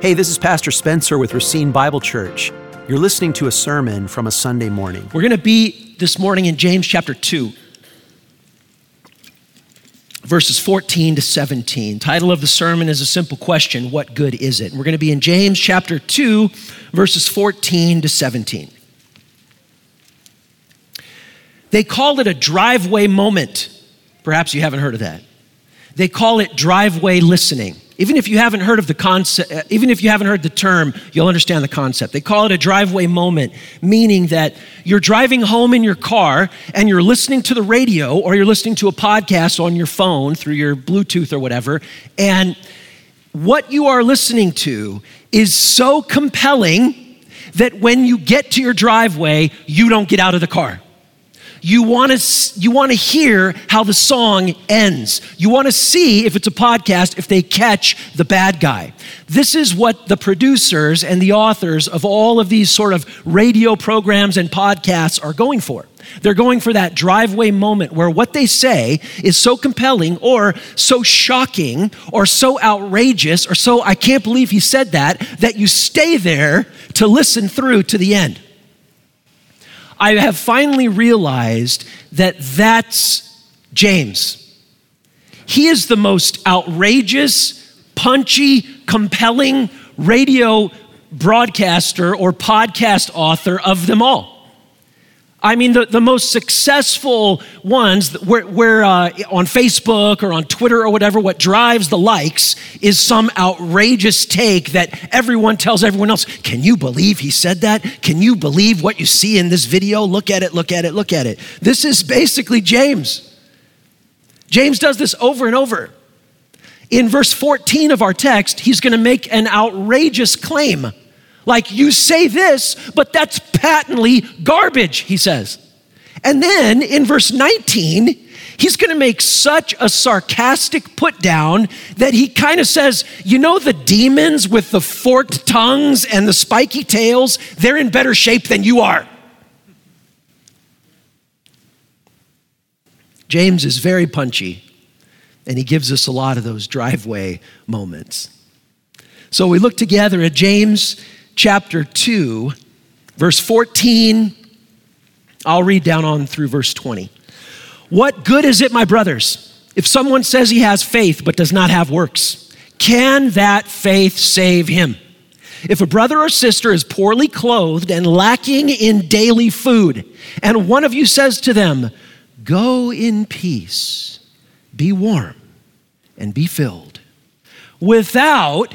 Hey, this is Pastor Spencer with Racine Bible Church. You're listening to a sermon from a Sunday morning. We're going to be this morning in James chapter 2, verses 14 to 17. Title of the sermon is a simple question What good is it? we're going to be in James chapter 2, verses 14 to 17. They call it a driveway moment. Perhaps you haven't heard of that. They call it driveway listening. Even if you haven't heard of the concept, uh, even if you haven't heard the term, you'll understand the concept. They call it a driveway moment, meaning that you're driving home in your car and you're listening to the radio or you're listening to a podcast on your phone through your Bluetooth or whatever, and what you are listening to is so compelling that when you get to your driveway, you don't get out of the car. You want to you want to hear how the song ends. You want to see if it's a podcast if they catch the bad guy. This is what the producers and the authors of all of these sort of radio programs and podcasts are going for. They're going for that driveway moment where what they say is so compelling or so shocking or so outrageous or so I can't believe he said that that you stay there to listen through to the end. I have finally realized that that's James. He is the most outrageous, punchy, compelling radio broadcaster or podcast author of them all. I mean, the, the most successful ones where, where uh, on Facebook or on Twitter or whatever, what drives the likes is some outrageous take that everyone tells everyone else. Can you believe he said that? Can you believe what you see in this video? Look at it, look at it, look at it. This is basically James. James does this over and over. In verse 14 of our text, he's going to make an outrageous claim. Like, you say this, but that's patently garbage, he says. And then in verse 19, he's going to make such a sarcastic put down that he kind of says, You know, the demons with the forked tongues and the spiky tails, they're in better shape than you are. James is very punchy, and he gives us a lot of those driveway moments. So we look together at James chapter 2, verse 14. I'll read down on through verse 20. What good is it, my brothers, if someone says he has faith but does not have works? Can that faith save him? If a brother or sister is poorly clothed and lacking in daily food, and one of you says to them, Go in peace, be warm, and be filled, without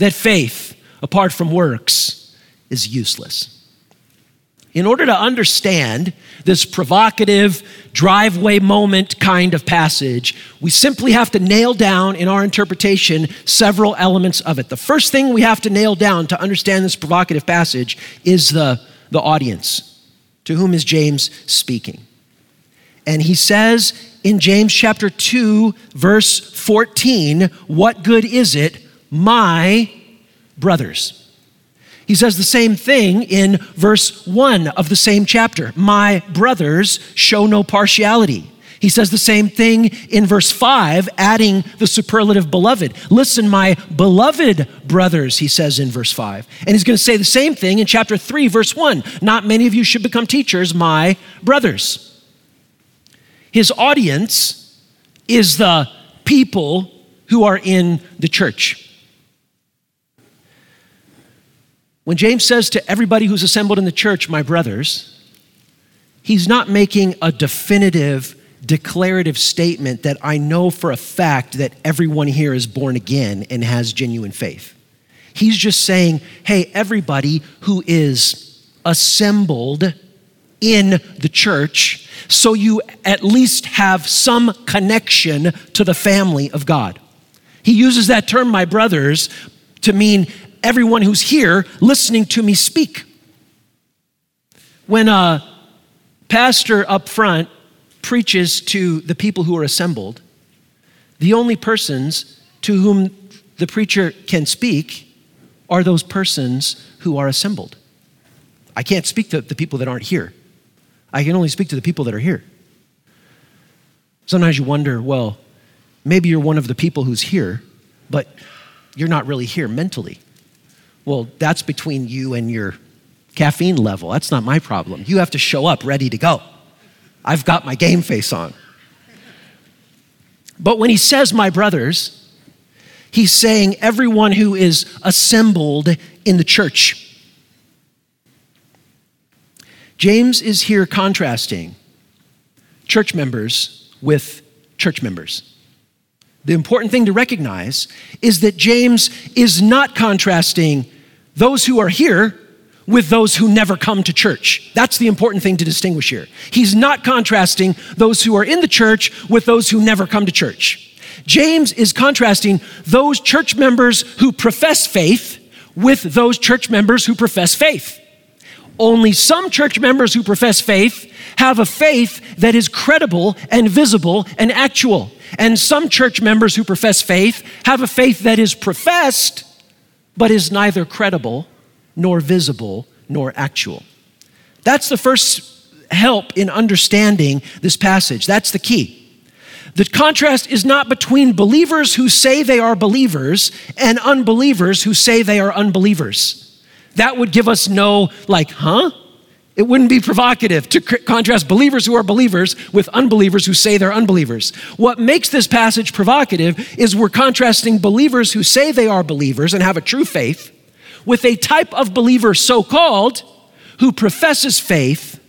That faith apart from works is useless. In order to understand this provocative driveway moment kind of passage, we simply have to nail down in our interpretation several elements of it. The first thing we have to nail down to understand this provocative passage is the, the audience. To whom is James speaking? And he says in James chapter 2, verse 14, What good is it my brothers. He says the same thing in verse 1 of the same chapter. My brothers, show no partiality. He says the same thing in verse 5, adding the superlative beloved. Listen, my beloved brothers, he says in verse 5. And he's going to say the same thing in chapter 3, verse 1. Not many of you should become teachers, my brothers. His audience is the people who are in the church. When James says to everybody who's assembled in the church, my brothers, he's not making a definitive, declarative statement that I know for a fact that everyone here is born again and has genuine faith. He's just saying, hey, everybody who is assembled in the church, so you at least have some connection to the family of God. He uses that term, my brothers, to mean everyone who's here listening to me speak. When a pastor up front preaches to the people who are assembled, the only persons to whom the preacher can speak are those persons who are assembled. I can't speak to the people that aren't here. I can only speak to the people that are here. Sometimes you wonder, well, maybe you're one of the people who's here, but you're not really here mentally. Well, that's between you and your caffeine level. That's not my problem. You have to show up ready to go. I've got my game face on. But when he says, my brothers, he's saying everyone who is assembled in the church. James is here contrasting church members with church members. The important thing to recognize is that James is not contrasting those who are here with those who never come to church. That's the important thing to distinguish here. He's not contrasting those who are in the church with those who never come to church. James is contrasting those church members who profess faith with those church members who profess faith. Only some church members who profess faith have a faith that is credible and visible and actual. And some church members who profess faith have a faith that is professed but is neither credible nor visible nor actual. That's the first help in understanding this passage. That's the key. The contrast is not between believers who say they are believers and unbelievers who say they are unbelievers. That would give us no, like, huh? It wouldn't be provocative to contrast believers who are believers with unbelievers who say they're unbelievers. What makes this passage provocative is we're contrasting believers who say they are believers and have a true faith with a type of believer, so called, who professes faith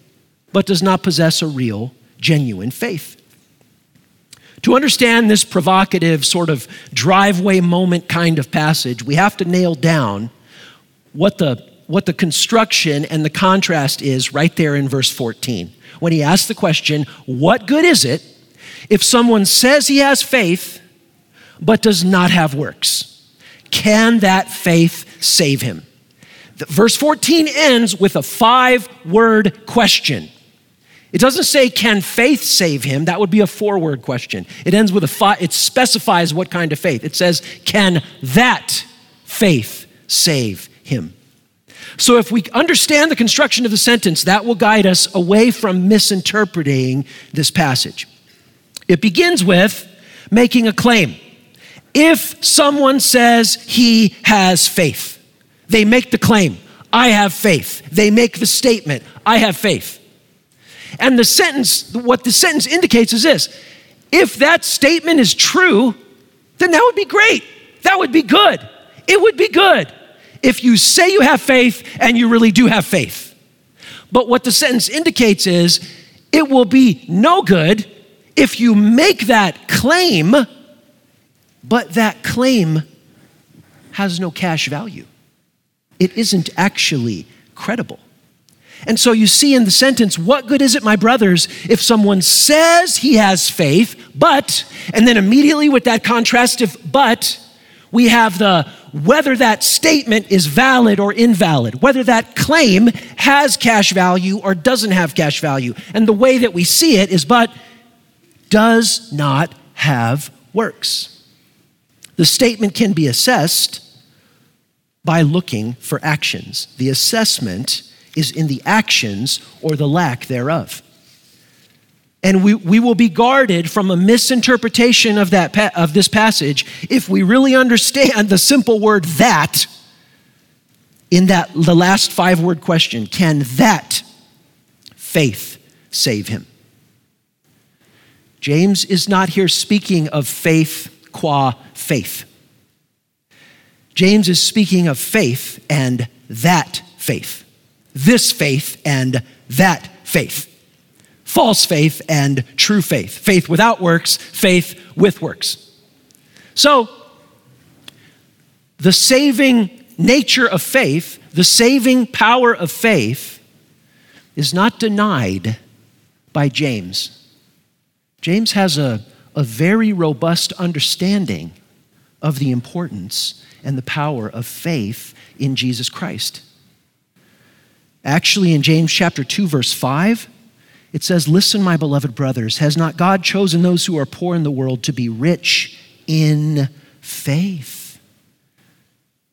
but does not possess a real, genuine faith. To understand this provocative, sort of driveway moment kind of passage, we have to nail down what the what the construction and the contrast is right there in verse 14. When he asks the question, What good is it if someone says he has faith but does not have works? Can that faith save him? Verse 14 ends with a five word question. It doesn't say, Can faith save him? That would be a four word question. It ends with a five, it specifies what kind of faith. It says, Can that faith save him? So, if we understand the construction of the sentence, that will guide us away from misinterpreting this passage. It begins with making a claim. If someone says he has faith, they make the claim, I have faith. They make the statement, I have faith. And the sentence, what the sentence indicates is this if that statement is true, then that would be great. That would be good. It would be good if you say you have faith and you really do have faith. But what the sentence indicates is it will be no good if you make that claim, but that claim has no cash value. It isn't actually credible. And so you see in the sentence, what good is it, my brothers, if someone says he has faith, but, and then immediately with that contrast, contrastive but, we have the whether that statement is valid or invalid, whether that claim has cash value or doesn't have cash value. And the way that we see it is, but does not have works. The statement can be assessed by looking for actions. The assessment is in the actions or the lack thereof. And we, we will be guarded from a misinterpretation of, that, of this passage if we really understand the simple word that in that the last five word question can that faith save him? James is not here speaking of faith qua faith. James is speaking of faith and that faith. This faith and that faith false faith and true faith. Faith without works, faith with works. So, the saving nature of faith, the saving power of faith, is not denied by James. James has a, a very robust understanding of the importance and the power of faith in Jesus Christ. Actually, in James chapter 2, verse 5, it says, Listen, my beloved brothers, has not God chosen those who are poor in the world to be rich in faith?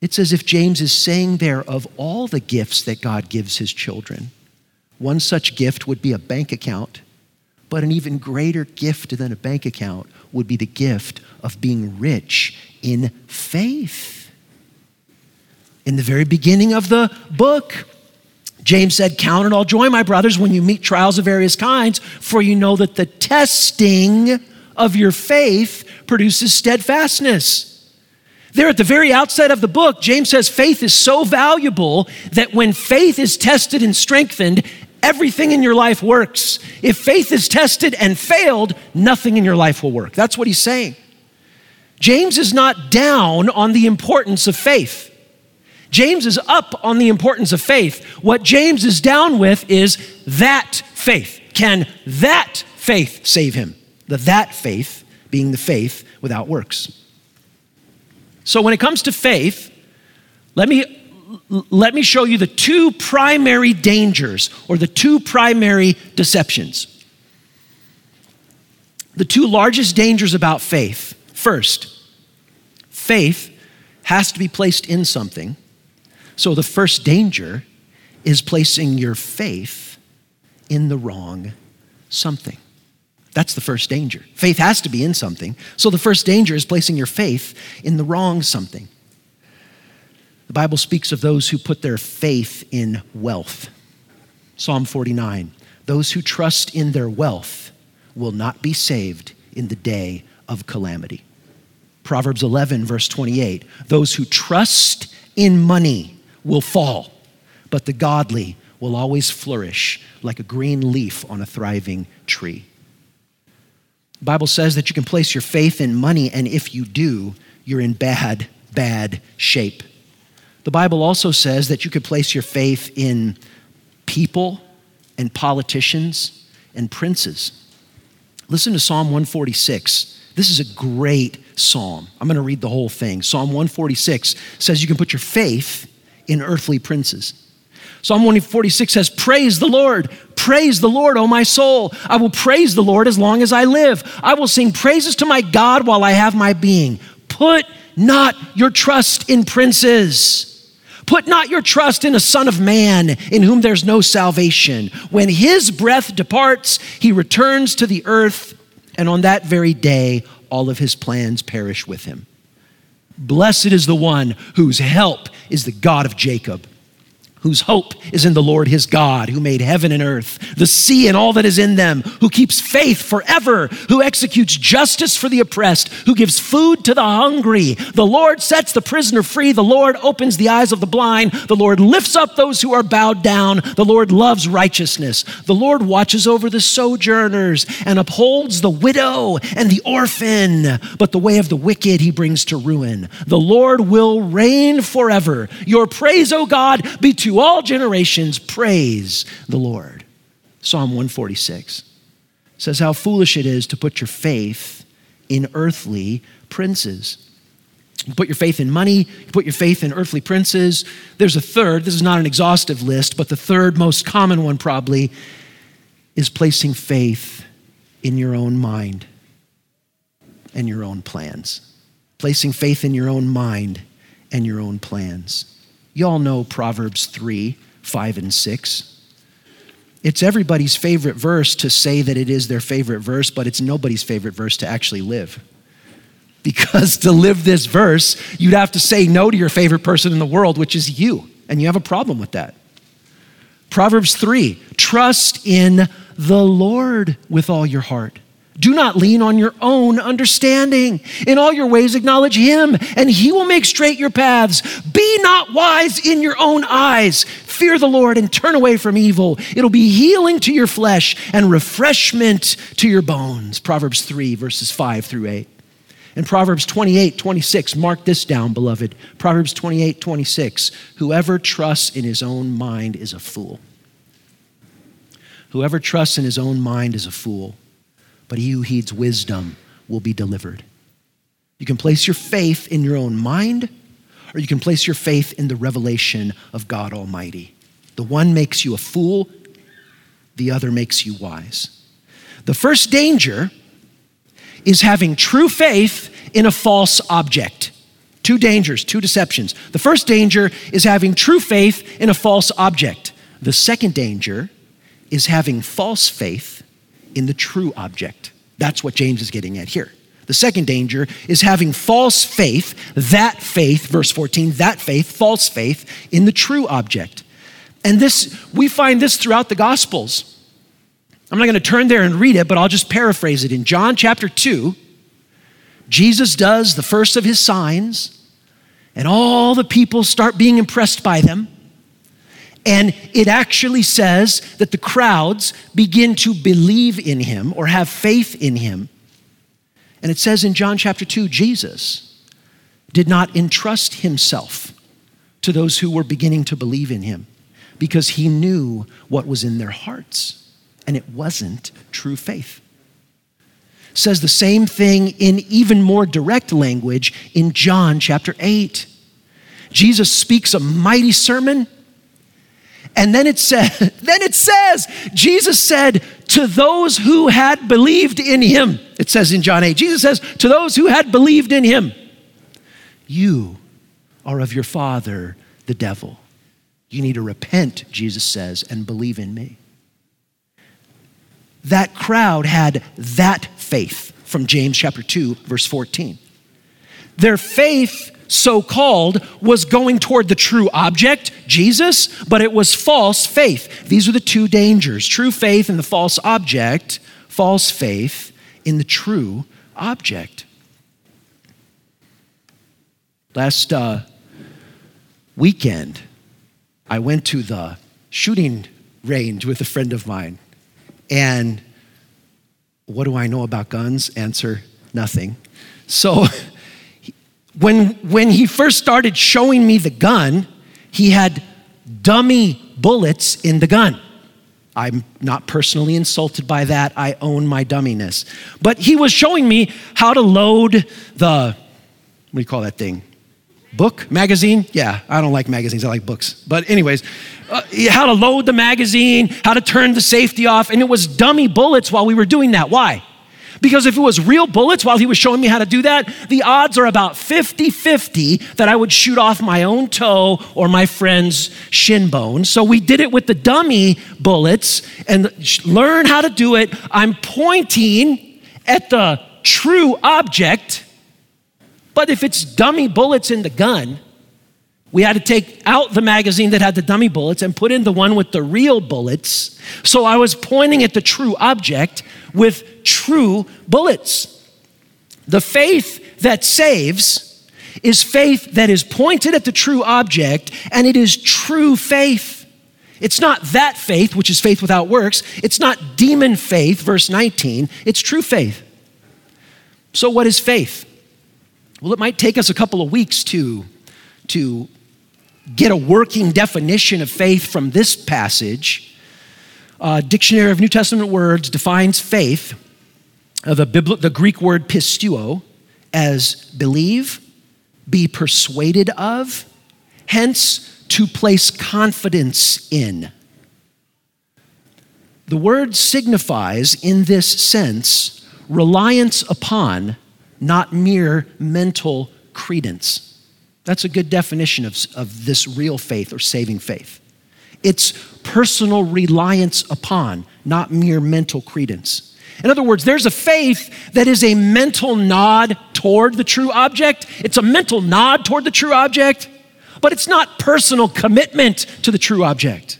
It's as if James is saying there of all the gifts that God gives his children, one such gift would be a bank account, but an even greater gift than a bank account would be the gift of being rich in faith. In the very beginning of the book, James said, Count it all joy, my brothers, when you meet trials of various kinds, for you know that the testing of your faith produces steadfastness. There at the very outset of the book, James says faith is so valuable that when faith is tested and strengthened, everything in your life works. If faith is tested and failed, nothing in your life will work. That's what he's saying. James is not down on the importance of faith. James is up on the importance of faith. What James is down with is that faith. Can that faith save him? The that faith being the faith without works. So when it comes to faith, let me let me show you the two primary dangers or the two primary deceptions. The two largest dangers about faith. First, faith has to be placed in something. So the first danger is placing your faith in the wrong something. That's the first danger. Faith has to be in something. So the first danger is placing your faith in the wrong something. The Bible speaks of those who put their faith in wealth. Psalm 49 Those who trust in their wealth will not be saved in the day of calamity. Proverbs 11, verse 28 Those who trust in money will fall, but the godly will always flourish like a green leaf on a thriving tree. The Bible says that you can place your faith in money, and if you do, you're in bad, bad shape. The Bible also says that you could place your faith in people and politicians and princes. Listen to Psalm 146. This is a great psalm. I'm going to read the whole thing. Psalm 146 says you can put your faith in earthly princes. Psalm 146 says, Praise the Lord. Praise the Lord, O my soul. I will praise the Lord as long as I live. I will sing praises to my God while I have my being. Put not your trust in princes Put not your trust in a son of man in whom there's no salvation. When his breath departs, he returns to the earth, and on that very day, all of his plans perish with him. Blessed is the one whose help is the God of Jacob whose hope is in the Lord his God, who made heaven and earth, the sea and all that is in them, who keeps faith forever, who executes justice for the oppressed, who gives food to the hungry. The Lord sets the prisoner free. The Lord opens the eyes of the blind. The Lord lifts up those who are bowed down. The Lord loves righteousness. The Lord watches over the sojourners and upholds the widow and the orphan. But the way of the wicked he brings to ruin. The Lord will reign forever. Your praise, O God, be to to all generations, praise the Lord. Psalm 146 says how foolish it is to put your faith in earthly princes. You put your faith in money, you put your faith in earthly princes. There's a third, this is not an exhaustive list, but the third most common one probably is placing faith in your own mind and your own plans. Placing faith in your own mind and your own plans. You all know Proverbs 3, 5, and 6. It's everybody's favorite verse to say that it is their favorite verse, but it's nobody's favorite verse to actually live. Because to live this verse, you'd have to say no to your favorite person in the world, which is you, and you have a problem with that. Proverbs 3 Trust in the Lord with all your heart do not lean on your own understanding. In all your ways, acknowledge Him, and He will make straight your paths. Be not wise in your own eyes. Fear the Lord and turn away from evil. It'll be healing to your flesh and refreshment to your bones. Proverbs 3, verses 5 through 8. And Proverbs 28, 26, mark this down, beloved. Proverbs 28, 26. Whoever trusts in his own mind is a fool. Whoever trusts in his own mind is a fool but he who heeds wisdom will be delivered. You can place your faith in your own mind, or you can place your faith in the revelation of God Almighty. The one makes you a fool, the other makes you wise. The first danger is having true faith in a false object. Two dangers, two deceptions. The first danger is having true faith in a false object. The second danger is having false faith in the true object. That's what James is getting at here. The second danger is having false faith, that faith, verse 14, that faith, false faith in the true object. And this, we find this throughout the Gospels. I'm not going to turn there and read it, but I'll just paraphrase it. In John chapter 2, Jesus does the first of his signs, and all the people start being impressed by them. And it actually says that the crowds begin to believe in him or have faith in him. And it says in John chapter 2 Jesus did not entrust himself to those who were beginning to believe in him because he knew what was in their hearts, and it wasn't true faith. Says the same thing in even more direct language in John chapter 8. Jesus speaks a mighty sermon and then it says, then it says, Jesus said to those who had believed in him, it says in John 8, Jesus says, to those who had believed in him, you are of your father, the devil. You need to repent, Jesus says, and believe in me. That crowd had that faith from James chapter 2, verse 14. Their faith so called, was going toward the true object, Jesus, but it was false faith. These are the two dangers true faith in the false object, false faith in the true object. Last uh, weekend, I went to the shooting range with a friend of mine. And what do I know about guns? Answer nothing. So when, when he first started showing me the gun, he had dummy bullets in the gun. I'm not personally insulted by that. I own my dumminess. But he was showing me how to load the, what do you call that thing? Book? Magazine? Yeah, I don't like magazines, I like books. But, anyways, uh, how to load the magazine, how to turn the safety off, and it was dummy bullets while we were doing that. Why? Because if it was real bullets while he was showing me how to do that, the odds are about 50 50 that I would shoot off my own toe or my friend's shin bone. So we did it with the dummy bullets and learn how to do it. I'm pointing at the true object, but if it's dummy bullets in the gun, we had to take out the magazine that had the dummy bullets and put in the one with the real bullets. So I was pointing at the true object with true bullets. The faith that saves is faith that is pointed at the true object, and it is true faith. It's not that faith, which is faith without works. It's not demon faith, verse 19. It's true faith. So, what is faith? Well, it might take us a couple of weeks to, to get a working definition of faith from this passage. Uh, Dictionary of New Testament Words defines faith, uh, the, Bibli- the Greek word pisteuo, as believe, be persuaded of, hence to place confidence in. The word signifies, in this sense, reliance upon, not mere mental credence. That's a good definition of, of this real faith or saving faith. It's personal reliance upon, not mere mental credence. In other words, there's a faith that is a mental nod toward the true object. It's a mental nod toward the true object, but it's not personal commitment to the true object.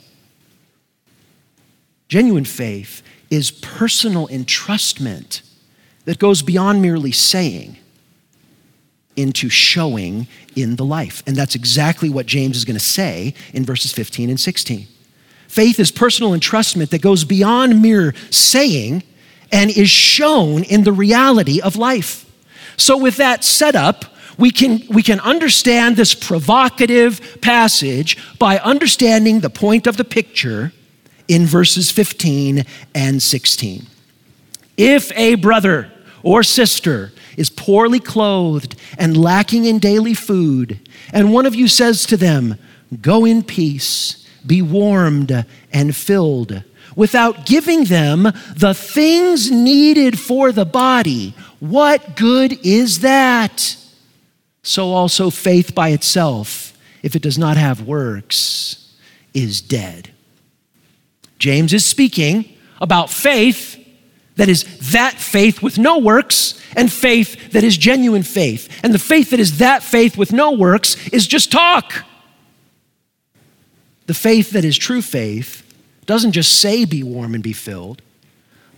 Genuine faith is personal entrustment that goes beyond merely saying into showing in the life. And that's exactly what James is going to say in verses 15 and 16. Faith is personal entrustment that goes beyond mere saying and is shown in the reality of life. So, with that setup, we can, we can understand this provocative passage by understanding the point of the picture in verses 15 and 16. If a brother or sister is poorly clothed and lacking in daily food, and one of you says to them, Go in peace, be warmed and filled, without giving them the things needed for the body, what good is that? So also faith by itself, if it does not have works, is dead. James is speaking about faith that is that faith with no works and faith that is genuine faith. And the faith that is that faith with no works is just talk. The faith that is true faith doesn't just say be warm and be filled,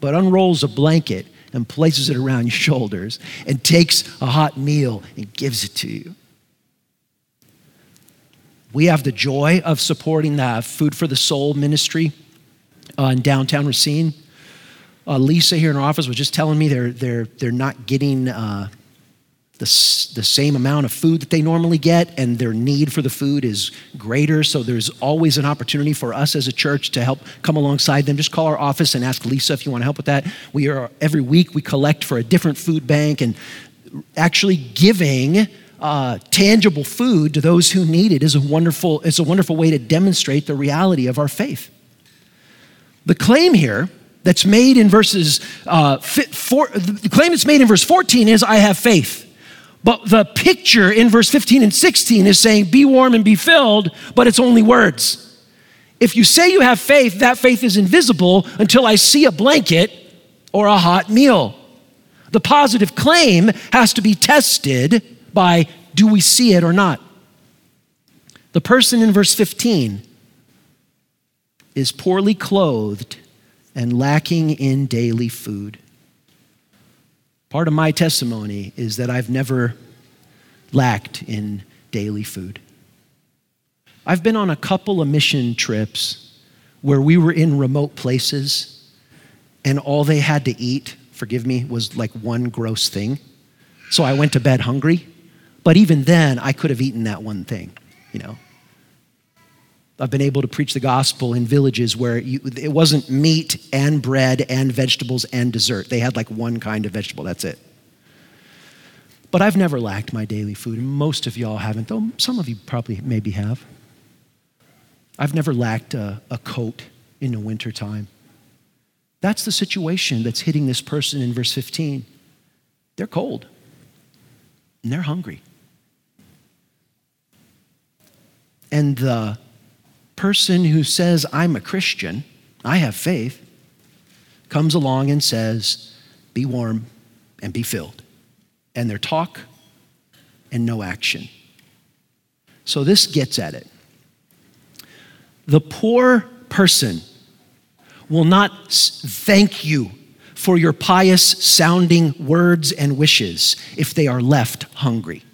but unrolls a blanket and places it around your shoulders and takes a hot meal and gives it to you. We have the joy of supporting the Food for the Soul ministry uh, in downtown Racine. Uh, Lisa here in our office was just telling me they're, they're, they're not getting uh, the, the same amount of food that they normally get, and their need for the food is greater. So there's always an opportunity for us as a church to help come alongside them. Just call our office and ask Lisa if you want to help with that. We are every week we collect for a different food bank and actually giving uh, tangible food to those who need it is a wonderful is a wonderful way to demonstrate the reality of our faith. The claim here that's made in verses uh, four, the claim that's made in verse 14 is I have faith. But the picture in verse 15 and 16 is saying, Be warm and be filled, but it's only words. If you say you have faith, that faith is invisible until I see a blanket or a hot meal. The positive claim has to be tested by do we see it or not? The person in verse 15 is poorly clothed and lacking in daily food. Part of my testimony is that I've never lacked in daily food. I've been on a couple of mission trips where we were in remote places and all they had to eat, forgive me, was like one gross thing. So I went to bed hungry. But even then, I could have eaten that one thing, you know. I've been able to preach the gospel in villages where you, it wasn't meat and bread and vegetables and dessert. They had like one kind of vegetable, that's it. But I've never lacked my daily food, and most of y'all haven't, though some of you probably maybe have. I've never lacked a, a coat in the wintertime. That's the situation that's hitting this person in verse 15. They're cold and they're hungry. And the person who says, I'm a Christian, I have faith, comes along and says, Be warm and be filled. And their talk and no action. So this gets at it. The poor person will not thank you for your pious sounding words and wishes if they are left hungry.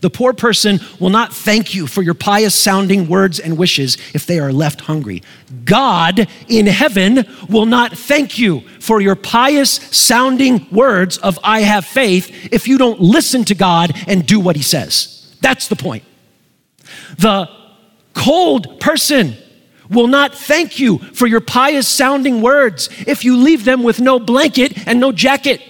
The poor person will not thank you for your pious sounding words and wishes if they are left hungry. God in heaven will not thank you for your pious sounding words of I have faith if you don't listen to God and do what he says. That's the point. The cold person will not thank you for your pious sounding words if you leave them with no blanket and no jacket.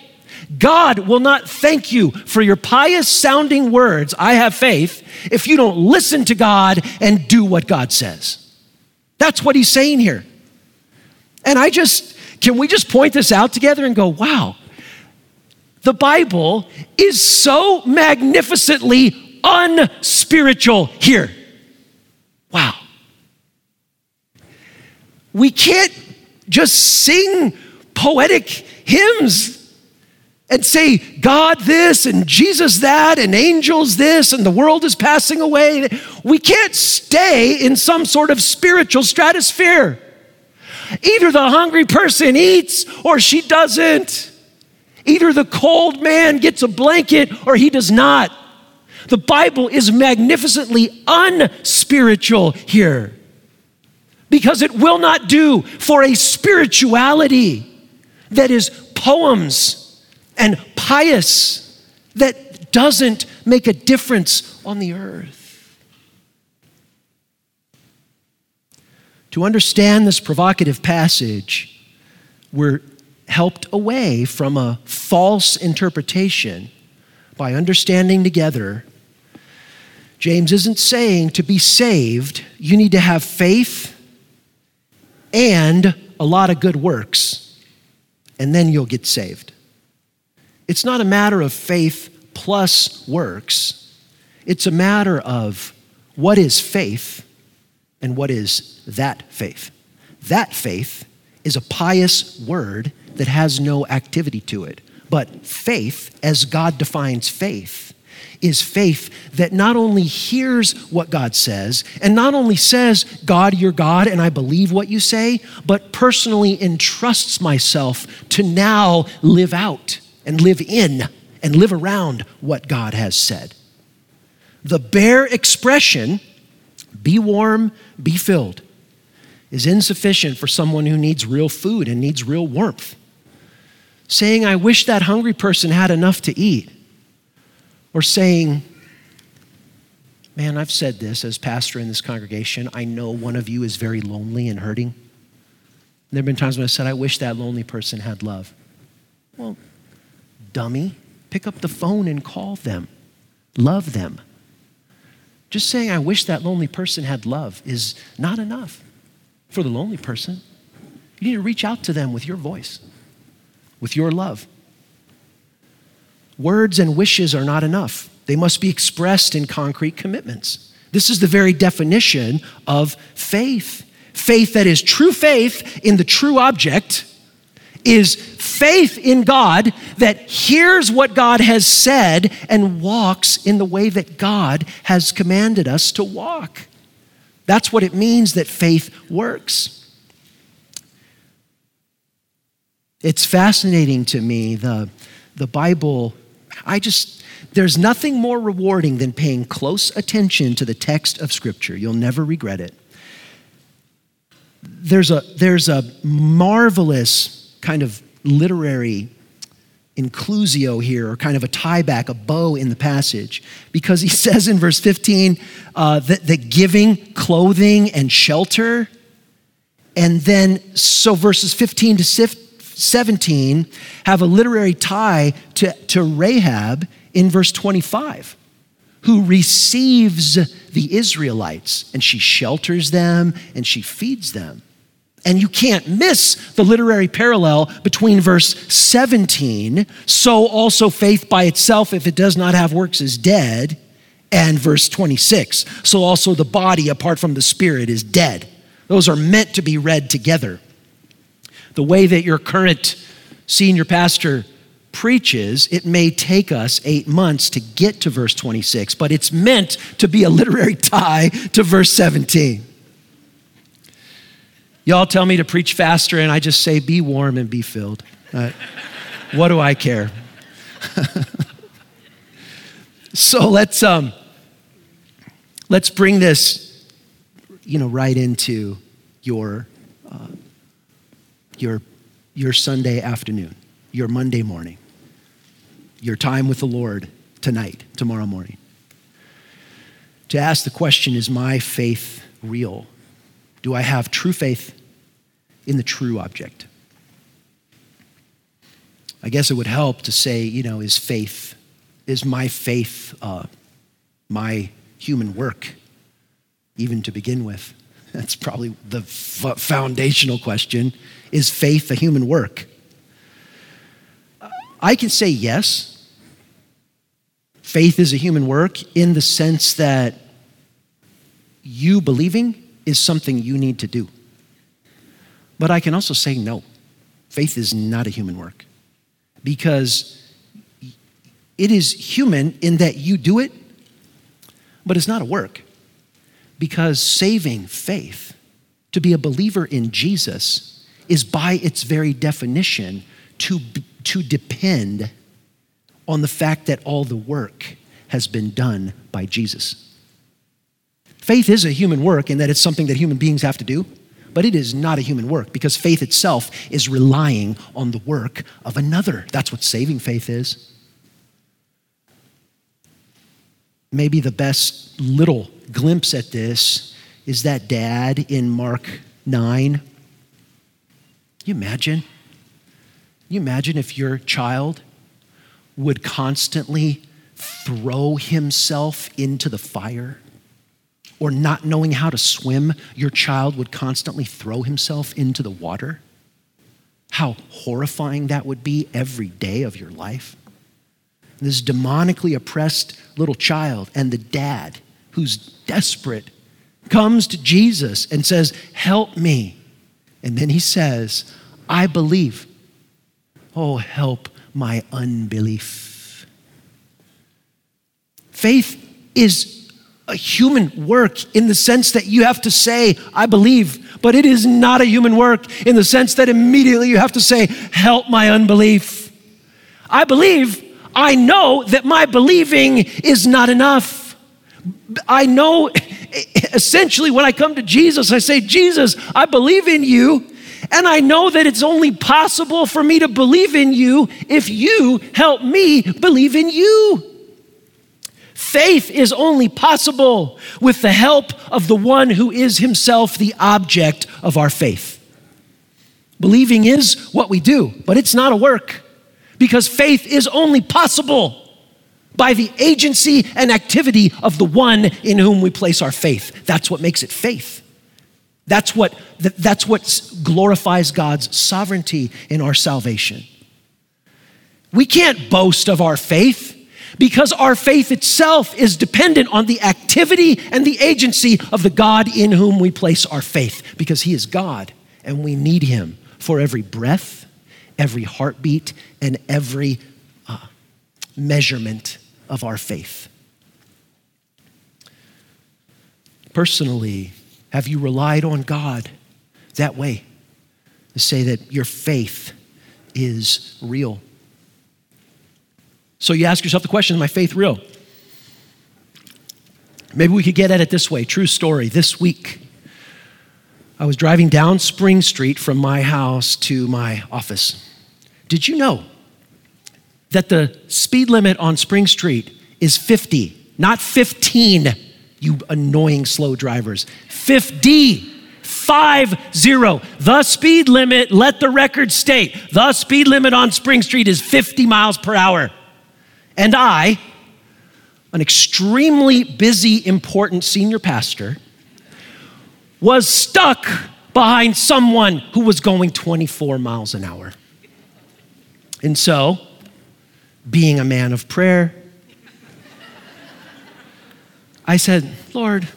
God will not thank you for your pious sounding words, I have faith, if you don't listen to God and do what God says. That's what he's saying here. And I just, can we just point this out together and go, wow, the Bible is so magnificently unspiritual here. Wow. We can't just sing poetic hymns and say, God this and Jesus that and angels this and the world is passing away. We can't stay in some sort of spiritual stratosphere. Either the hungry person eats or she doesn't. Either the cold man gets a blanket or he does not. The Bible is magnificently unspiritual here because it will not do for a spirituality that is poems and pious that doesn't make a difference on the earth. To understand this provocative passage, we're helped away from a false interpretation by understanding together, James isn't saying to be saved, you need to have faith and a lot of good works, and then you'll get saved. It's not a matter of faith plus works, it's a matter of what is faith and what is that faith. That faith is a pious word that has no activity to it. But faith, as God defines faith, is faith that not only hears what God says and not only says, God, you're God, and I believe what you say, but personally entrusts myself to now live out and live in and live around what God has said. The bare expression, be warm, be filled, is insufficient for someone who needs real food and needs real warmth saying, I wish that hungry person had enough to eat, or saying, Man, I've said this as pastor in this congregation. I know one of you is very lonely and hurting. There have been times when I said, I wish that lonely person had love. Well, dummy, pick up the phone and call them, love them. Just saying, I wish that lonely person had love is not enough for the lonely person. You need to reach out to them with your voice with your love. Words and wishes are not enough, they must be expressed in concrete commitments. This is the very definition of faith. Faith that is true faith in the true object is faith in God that hears what God has said and walks in the way that God has commanded us to walk. That's what it means that faith works. It's fascinating to me, the, the Bible. I just, there's nothing more rewarding than paying close attention to the text of Scripture. You'll never regret it. There's a, there's a marvelous kind of literary inclusio here, or kind of a tie back, a bow in the passage, because he says in verse 15 uh, that, that giving clothing and shelter, and then so verses 15 to 17 have a literary tie to, to Rahab in verse 25, who receives the Israelites and she shelters them and she feeds them. And you can't miss the literary parallel between verse 17, so also faith by itself, if it does not have works, is dead, and verse 26, so also the body apart from the spirit is dead. Those are meant to be read together the way that your current senior pastor preaches, it may take us eight months to get to verse 26, but it's meant to be a literary tie to verse 17. Y'all tell me to preach faster, and I just say, be warm and be filled. Uh, what do I care? so let's um, let's bring this, you know, right into your uh, your, your Sunday afternoon, your Monday morning, your time with the Lord tonight, tomorrow morning. To ask the question is my faith real? Do I have true faith in the true object? I guess it would help to say, you know, is faith, is my faith uh, my human work, even to begin with? That's probably the f- foundational question. Is faith a human work? I can say yes. Faith is a human work in the sense that you believing is something you need to do. But I can also say no. Faith is not a human work because it is human in that you do it, but it's not a work. Because saving faith, to be a believer in Jesus, is by its very definition to, to depend on the fact that all the work has been done by Jesus. Faith is a human work in that it's something that human beings have to do, but it is not a human work because faith itself is relying on the work of another. That's what saving faith is. Maybe the best little glimpse at this is that dad in Mark 9 you imagine? you imagine if your child would constantly throw himself into the fire? Or not knowing how to swim, your child would constantly throw himself into the water? How horrifying that would be every day of your life. This demonically oppressed little child and the dad who's desperate comes to Jesus and says, Help me. And then he says, I believe. Oh, help my unbelief. Faith is a human work in the sense that you have to say, I believe, but it is not a human work in the sense that immediately you have to say, Help my unbelief. I believe, I know that my believing is not enough. I know essentially when I come to Jesus, I say, Jesus, I believe in you. And I know that it's only possible for me to believe in you if you help me believe in you. Faith is only possible with the help of the one who is himself the object of our faith. Believing is what we do, but it's not a work because faith is only possible by the agency and activity of the one in whom we place our faith. That's what makes it faith. That's what, that's what glorifies God's sovereignty in our salvation. We can't boast of our faith because our faith itself is dependent on the activity and the agency of the God in whom we place our faith, because He is God and we need Him for every breath, every heartbeat, and every uh, measurement of our faith. Personally, have you relied on God that way to say that your faith is real? So you ask yourself the question Is my faith real? Maybe we could get at it this way. True story. This week, I was driving down Spring Street from my house to my office. Did you know that the speed limit on Spring Street is 50, not 15, you annoying slow drivers. 50. Five zero. The speed limit, let the record state, the speed limit on Spring Street is 50 miles per hour. And I, an extremely busy, important senior pastor, was stuck behind someone who was going 24 miles an hour. And so, being a man of prayer, I said, Lord,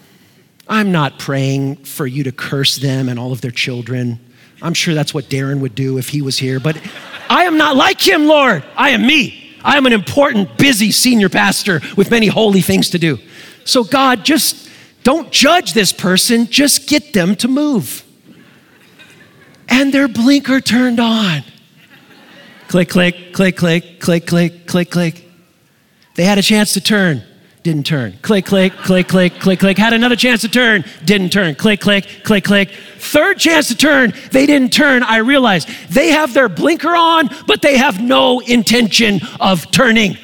I'm not praying for you to curse them and all of their children. I'm sure that's what Darren would do if he was here, but I am not like him, Lord. I am me. I am an important, busy senior pastor with many holy things to do. So, God, just don't judge this person, just get them to move. And their blinker turned on. Click, click, click, click, click, click, click, click. They had a chance to turn, didn't turn. Click, click, click, click, click, click. Had another chance to turn, didn't turn. Click, click, click, click. Third chance to turn, they didn't turn. I realized they have their blinker on, but they have no intention of turning.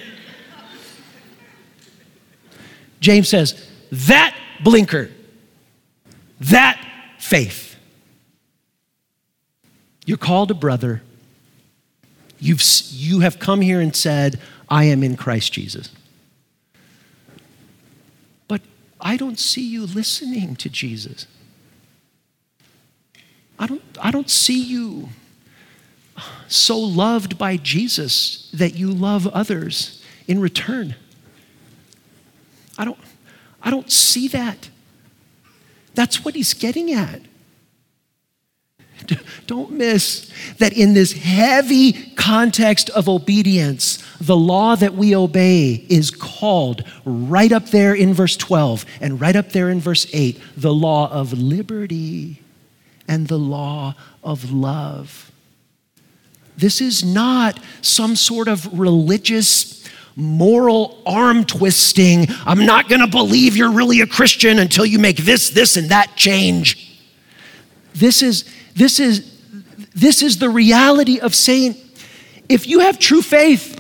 James says, that blinker, that faith. You're called a brother You've, you have come here and said, I am in Christ Jesus. But I don't see you listening to Jesus. I don't, I don't see you so loved by Jesus that you love others in return. I don't, I don't see that. That's what he's getting at. Don't miss that in this heavy context of obedience, the law that we obey is called right up there in verse 12 and right up there in verse 8 the law of liberty and the law of love. This is not some sort of religious moral arm twisting. I'm not going to believe you're really a Christian until you make this, this, and that change. This is this is, this is the reality of saying, if you have true faith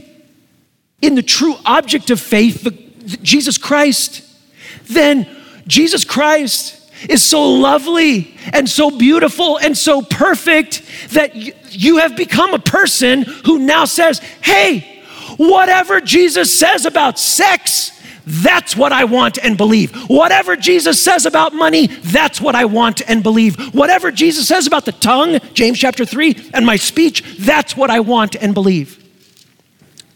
in the true object of faith, the, the, Jesus Christ, then Jesus Christ is so lovely and so beautiful and so perfect that you have become a person who now says, hey, whatever Jesus says about sex, that's what I want and believe. Whatever Jesus says about money, that's what I want and believe. Whatever Jesus says about the tongue, James chapter 3, and my speech, that's what I want and believe.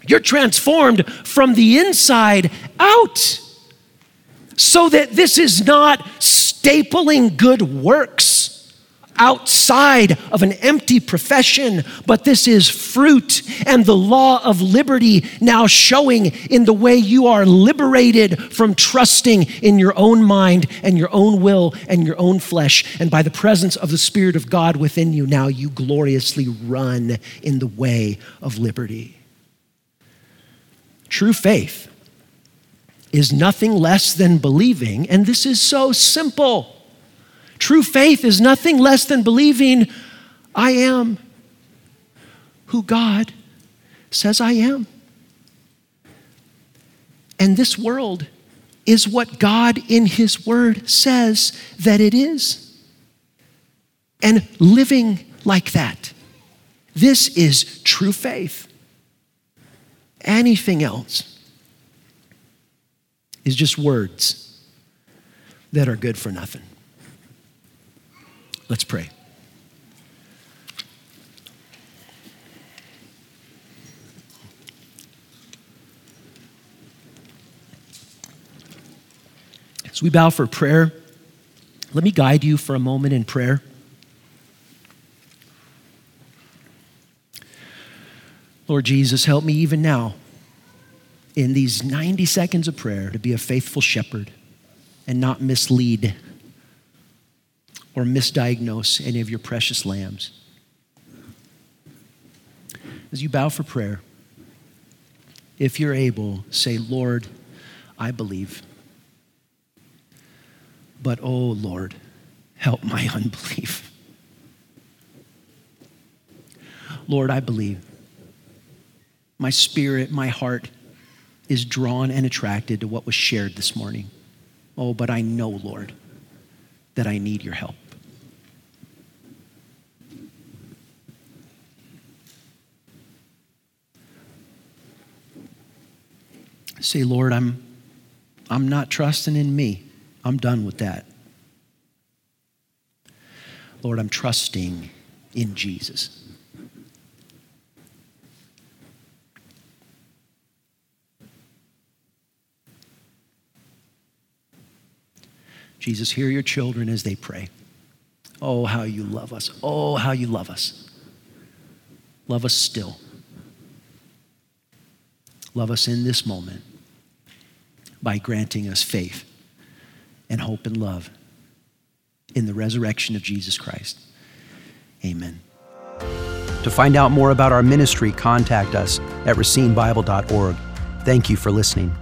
You're transformed from the inside out so that this is not stapling good works outside of an empty profession, but this is fruit and the law of liberty now showing in the way you are liberated from trusting in your own mind and your own will and your own flesh. And by the presence of the Spirit of God within you, now you gloriously run in the way of liberty. True faith is nothing less than believing, and this is so simple. True faith is nothing less than believing I am who God says I am. And this world is what God in His Word says that it is. And living like that. This is true faith anything else is just words that are good for nothing. Let's pray. As we bow for prayer, let me guide you for a moment in prayer. Lord Jesus, help me even now in these 90 seconds of prayer to be a faithful shepherd and not mislead or misdiagnose any of your precious lambs. As you bow for prayer, if you're able, say, Lord, I believe. But oh, Lord, help my unbelief. Lord, I believe my spirit, my heart is drawn and attracted to what was shared this morning. Oh, but I know, Lord, that I need your help. Say, Lord, I'm, I'm not trusting in me. I'm done with that. Lord, I'm trusting in Jesus. Jesus, hear your children as they pray. Oh, how you love us. Oh, how you love us. Love us still. Love us in this moment by granting us faith and hope and love in the resurrection of Jesus Christ. Amen. To find out more about our ministry, contact us at racinebible.org. Thank you for listening.